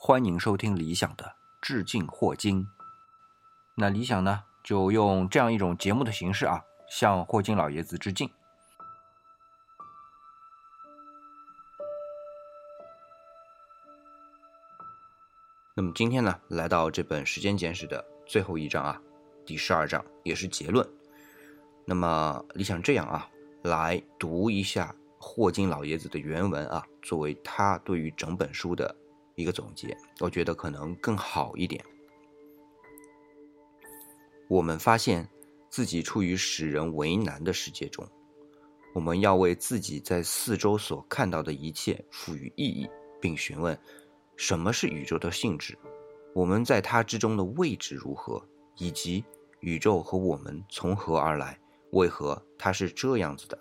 欢迎收听理想的致敬霍金。那理想呢，就用这样一种节目的形式啊，向霍金老爷子致敬。那么今天呢，来到这本《时间简史》的最后一章啊，第十二章也是结论。那么理想这样啊，来读一下霍金老爷子的原文啊，作为他对于整本书的一个总结，我觉得可能更好一点。我们发现自己处于使人为难的世界中，我们要为自己在四周所看到的一切赋予意义，并询问。什么是宇宙的性质？我们在它之中的位置如何？以及宇宙和我们从何而来？为何它是这样子的？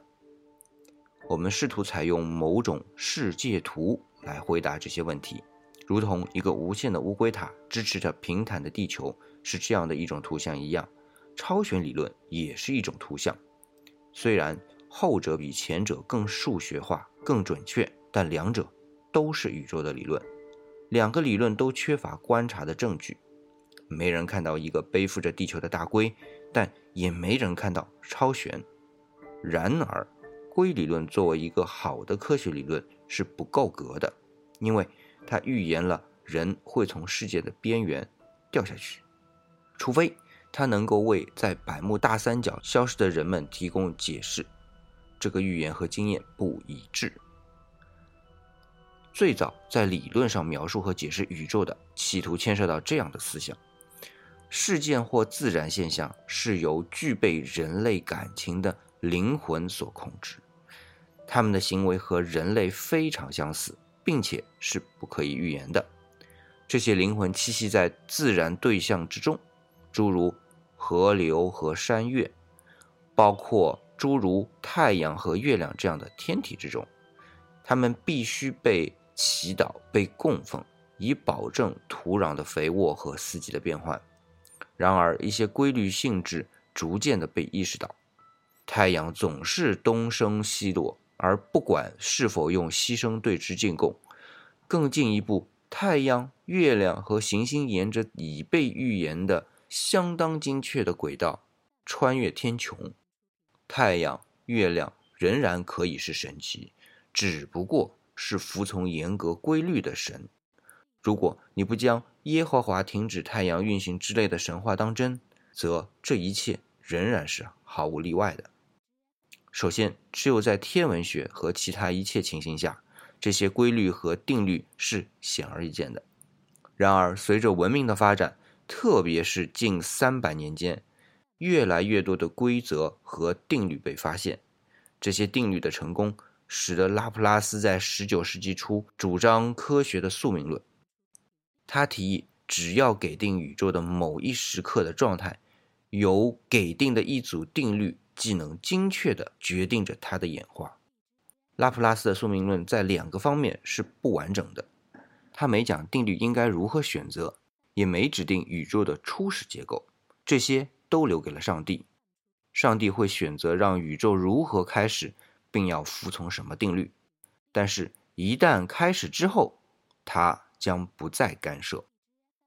我们试图采用某种世界图来回答这些问题，如同一个无限的乌龟塔支持着平坦的地球是这样的一种图像一样。超弦理论也是一种图像，虽然后者比前者更数学化、更准确，但两者都是宇宙的理论。两个理论都缺乏观察的证据，没人看到一个背负着地球的大龟，但也没人看到超弦。然而，龟理论作为一个好的科学理论是不够格的，因为他预言了人会从世界的边缘掉下去，除非他能够为在百慕大三角消失的人们提供解释。这个预言和经验不一致。最早在理论上描述和解释宇宙的，企图牵涉到这样的思想：事件或自然现象是由具备人类感情的灵魂所控制，他们的行为和人类非常相似，并且是不可以预言的。这些灵魂栖息在自然对象之中，诸如河流和山岳，包括诸如太阳和月亮这样的天体之中，他们必须被。祈祷被供奉，以保证土壤的肥沃和四季的变换。然而，一些规律性质逐渐的被意识到：太阳总是东升西落，而不管是否用牺牲对之进贡。更进一步，太阳、月亮和行星沿着已被预言的相当精确的轨道穿越天穹。太阳、月亮仍然可以是神奇，只不过。是服从严格规律的神。如果你不将耶和华停止太阳运行之类的神话当真，则这一切仍然是毫无例外的。首先，只有在天文学和其他一切情形下，这些规律和定律是显而易见的。然而，随着文明的发展，特别是近三百年间，越来越多的规则和定律被发现。这些定律的成功。使得拉普拉斯在19世纪初主张科学的宿命论。他提议，只要给定宇宙的某一时刻的状态，由给定的一组定律，既能精确地决定着它的演化。拉普拉斯的宿命论在两个方面是不完整的：他没讲定律应该如何选择，也没指定宇宙的初始结构，这些都留给了上帝。上帝会选择让宇宙如何开始。并要服从什么定律？但是，一旦开始之后，他将不再干涉。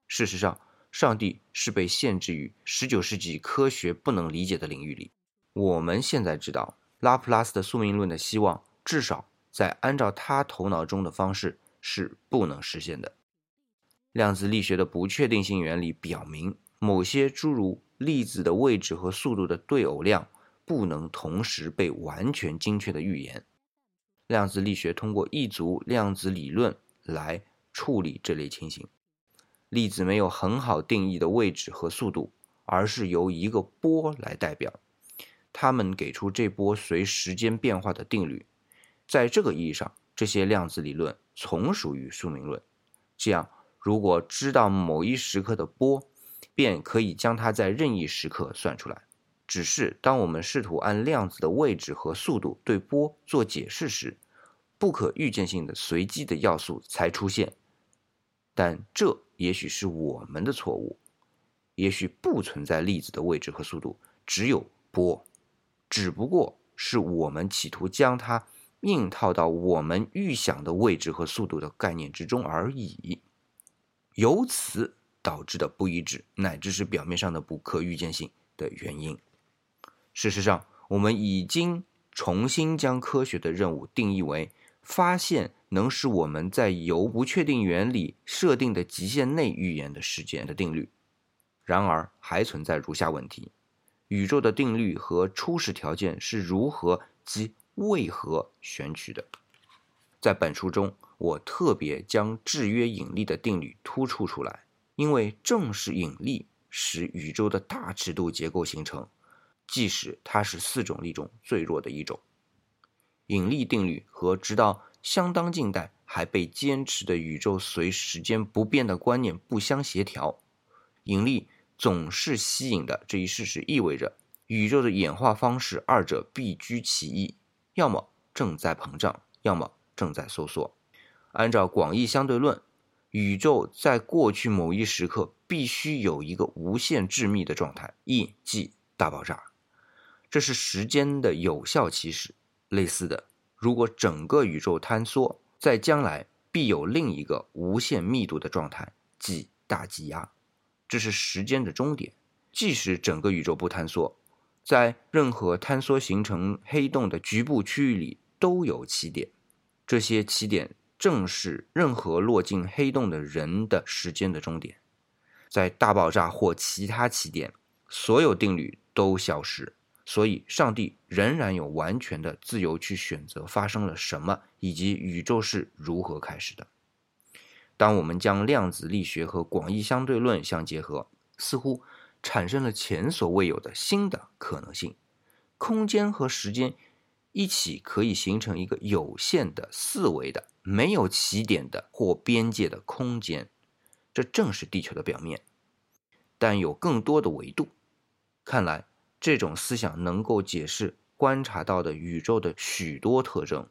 事实上，上帝是被限制于19世纪科学不能理解的领域里。我们现在知道，拉普拉斯的宿命论的希望，至少在按照他头脑中的方式是不能实现的。量子力学的不确定性原理表明，某些诸如粒子的位置和速度的对偶量。不能同时被完全精确的预言。量子力学通过一族量子理论来处理这类情形。粒子没有很好定义的位置和速度，而是由一个波来代表。它们给出这波随时间变化的定律。在这个意义上，这些量子理论从属于宿命论。这样，如果知道某一时刻的波，便可以将它在任意时刻算出来。只是当我们试图按量子的位置和速度对波做解释时，不可预见性的随机的要素才出现。但这也许是我们的错误。也许不存在粒子的位置和速度，只有波，只不过是我们企图将它硬套到我们预想的位置和速度的概念之中而已。由此导致的不一致，乃至是表面上的不可预见性的原因。事实上，我们已经重新将科学的任务定义为发现能使我们在由不确定原理设定的极限内预言的事件的定律。然而，还存在如下问题：宇宙的定律和初始条件是如何及为何选取的？在本书中，我特别将制约引力的定律突出出来，因为正是引力使宇宙的大尺度结构形成。即使它是四种力中最弱的一种，引力定律和直到相当近代还被坚持的宇宙随时间不变的观念不相协调。引力总是吸引的这一事实意味着宇宙的演化方式二者必居其一，要么正在膨胀，要么正在收缩。按照广义相对论，宇宙在过去某一时刻必须有一个无限致密的状态，E 即大爆炸。这是时间的有效起始。类似的，如果整个宇宙坍缩，在将来必有另一个无限密度的状态，即大积压。这是时间的终点。即使整个宇宙不坍缩，在任何坍缩形成黑洞的局部区域里都有起点。这些起点正是任何落进黑洞的人的时间的终点。在大爆炸或其他起点，所有定律都消失。所以，上帝仍然有完全的自由去选择发生了什么，以及宇宙是如何开始的。当我们将量子力学和广义相对论相结合，似乎产生了前所未有的新的可能性：空间和时间一起可以形成一个有限的四维的、没有起点的或边界的空间。这正是地球的表面，但有更多的维度。看来。这种思想能够解释观察到的宇宙的许多特征，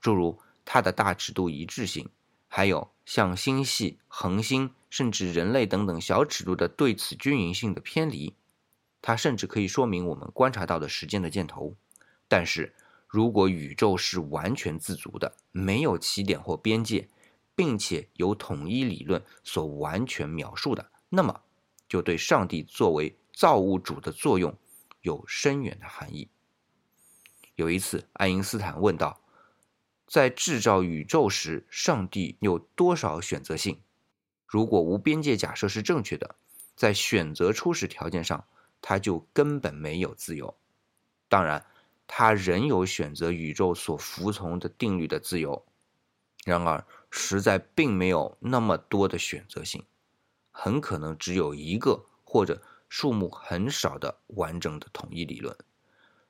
诸如它的大尺度一致性，还有像星系、恒星甚至人类等等小尺度的对此均匀性的偏离。它甚至可以说明我们观察到的时间的箭头。但是如果宇宙是完全自足的，没有起点或边界，并且由统一理论所完全描述的，那么就对上帝作为造物主的作用。有深远的含义。有一次，爱因斯坦问道：“在制造宇宙时，上帝有多少选择性？如果无边界假设是正确的，在选择初始条件上，他就根本没有自由。当然，他仍有选择宇宙所服从的定律的自由。然而，实在并没有那么多的选择性，很可能只有一个或者。”数目很少的完整的统一理论，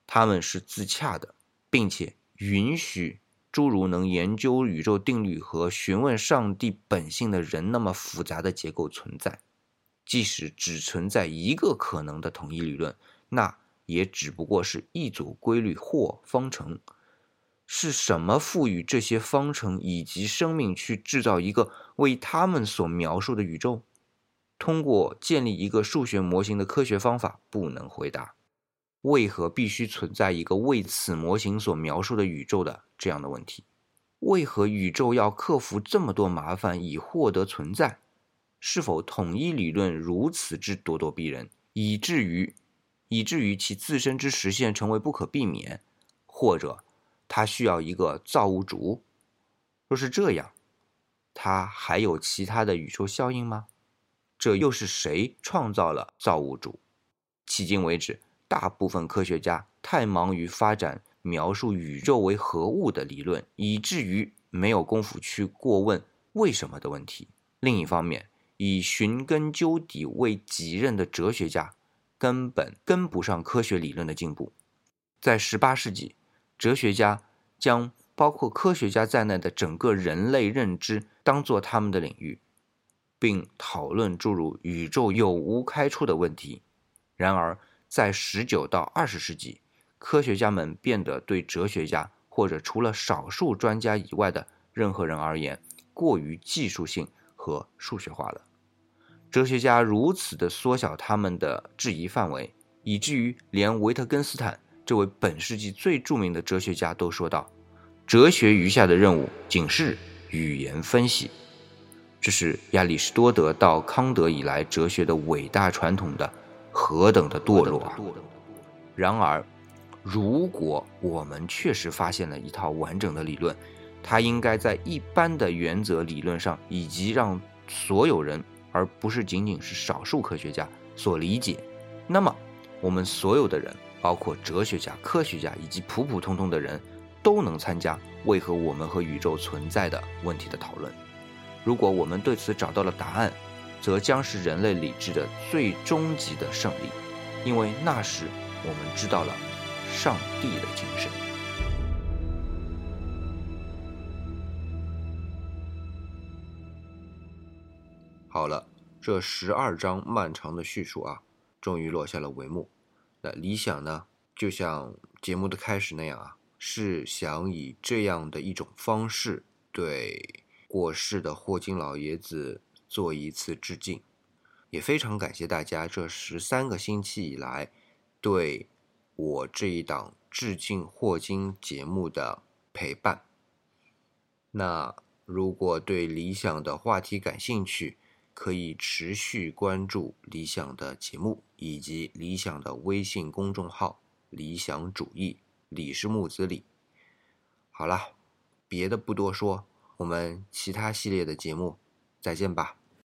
他们是自洽的，并且允许诸如能研究宇宙定律和询问上帝本性的人那么复杂的结构存在。即使只存在一个可能的统一理论，那也只不过是一组规律或方程。是什么赋予这些方程以及生命去制造一个为他们所描述的宇宙？通过建立一个数学模型的科学方法不能回答，为何必须存在一个为此模型所描述的宇宙的这样的问题？为何宇宙要克服这么多麻烦以获得存在？是否统一理论如此之咄咄逼人，以至于以至于其自身之实现成为不可避免？或者，它需要一个造物主？若是这样，它还有其他的宇宙效应吗？这又是谁创造了造物主？迄今为止，大部分科学家太忙于发展描述宇宙为何物的理论，以至于没有功夫去过问为什么的问题。另一方面，以寻根究底为己任的哲学家根本跟不上科学理论的进步。在18世纪，哲学家将包括科学家在内的整个人类认知当做他们的领域。并讨论诸如宇宙有无开处的问题。然而，在十九到二十世纪，科学家们变得对哲学家或者除了少数专家以外的任何人而言过于技术性和数学化了。哲学家如此的缩小他们的质疑范围，以至于连维特根斯坦这位本世纪最著名的哲学家都说道：“哲学余下的任务仅是语言分析。”这是亚里士多德到康德以来哲学的伟大传统的何等的堕落啊！然而，如果我们确实发现了一套完整的理论，它应该在一般的原则理论上，以及让所有人，而不是仅仅是少数科学家所理解。那么，我们所有的人，包括哲学家、科学家以及普普通通的人，都能参加为何我们和宇宙存在的问题的讨论。如果我们对此找到了答案，则将是人类理智的最终极的胜利，因为那时我们知道了上帝的精神。好了，这十二章漫长的叙述啊，终于落下了帷幕。那理想呢，就像节目的开始那样啊，是想以这样的一种方式对。过世的霍金老爷子做一次致敬，也非常感谢大家这十三个星期以来对我这一档致敬霍金节目的陪伴。那如果对理想的话题感兴趣，可以持续关注理想的节目以及理想的微信公众号“理想主义”，李是木子李。好了，别的不多说。我们其他系列的节目，再见吧。